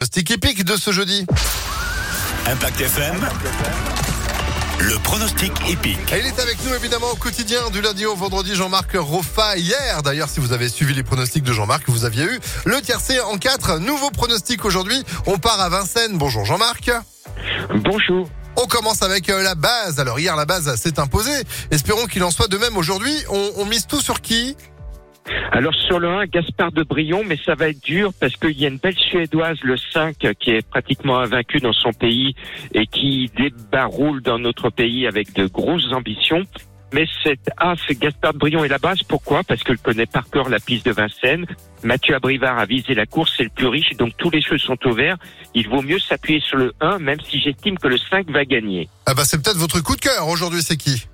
Pronostic épique de ce jeudi. Impact FM. Le pronostic épique. Et il est avec nous évidemment au quotidien du lundi au vendredi Jean-Marc Roffa hier. D'ailleurs si vous avez suivi les pronostics de Jean-Marc, vous aviez eu le tiercé en 4. Nouveau pronostic aujourd'hui. On part à Vincennes. Bonjour Jean-Marc. Bonjour. On commence avec euh, la base. Alors hier la base s'est imposée. Espérons qu'il en soit de même aujourd'hui. On, on mise tout sur qui? Alors sur le 1, Gaspard de Brion, mais ça va être dur parce qu'il y a une belle Suédoise, le 5, qui est pratiquement invaincue dans son pays et qui débarroule dans notre pays avec de grosses ambitions. Mais cet As, Gaspard de Brion est la base. Pourquoi? Parce qu'elle connaît par cœur la piste de Vincennes. Mathieu Abrivard a visé la course, c'est le plus riche, donc tous les cheveux sont au vert. Il vaut mieux s'appuyer sur le 1, même si j'estime que le 5 va gagner. Ah bah c'est peut-être votre coup de cœur aujourd'hui. C'est qui?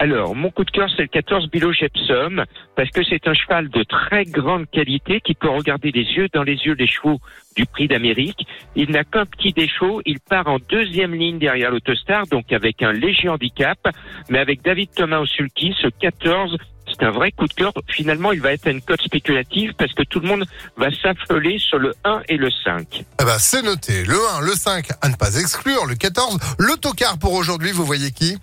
Alors, mon coup de cœur, c'est le 14 Bilo Gepsum, parce que c'est un cheval de très grande qualité qui peut regarder les yeux dans les yeux des chevaux du prix d'Amérique. Il n'a qu'un petit défaut, il part en deuxième ligne derrière l'autostar, donc avec un léger handicap, mais avec David Thomas au sulky, ce 14, c'est un vrai coup de cœur. Finalement, il va être une cote spéculative parce que tout le monde va s'affoler sur le 1 et le 5. Ah bah c'est noté. Le 1, le 5 à ne pas exclure. Le 14, l'autocar pour aujourd'hui. Vous voyez qui?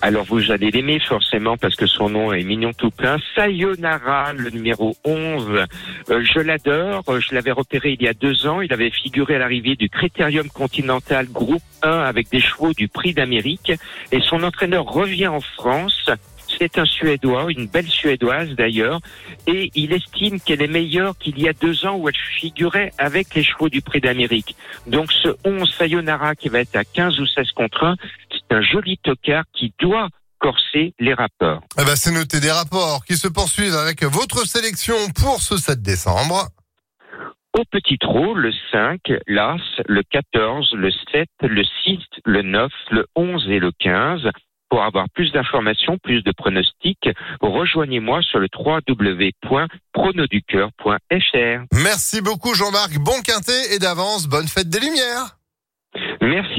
Alors vous allez l'aimer forcément parce que son nom est mignon tout plein. Sayonara, le numéro 11. Euh, je l'adore. Euh, Je l'avais repéré il y a deux ans. Il avait figuré à l'arrivée du Critérium Continental Groupe 1 avec des chevaux du Prix d'Amérique. Et son entraîneur revient en France. C'est un Suédois, une belle Suédoise d'ailleurs, et il estime qu'elle est meilleure qu'il y a deux ans où elle figurait avec les chevaux du Prix d'Amérique. Donc ce 11 Sayonara qui va être à 15 ou 16 contre 1, c'est un joli tocard qui doit corser les rapports. Ah bah c'est noté des rapports qui se poursuivent avec votre sélection pour ce 7 décembre. Au petit trot, le 5, l'As, le 14, le 7, le 6, le 9, le 11 et le 15. Pour avoir plus d'informations, plus de pronostics, rejoignez-moi sur le www.pronoducœur.fr. Merci beaucoup Jean-Marc. Bon quintet et d'avance, bonne fête des Lumières. Merci.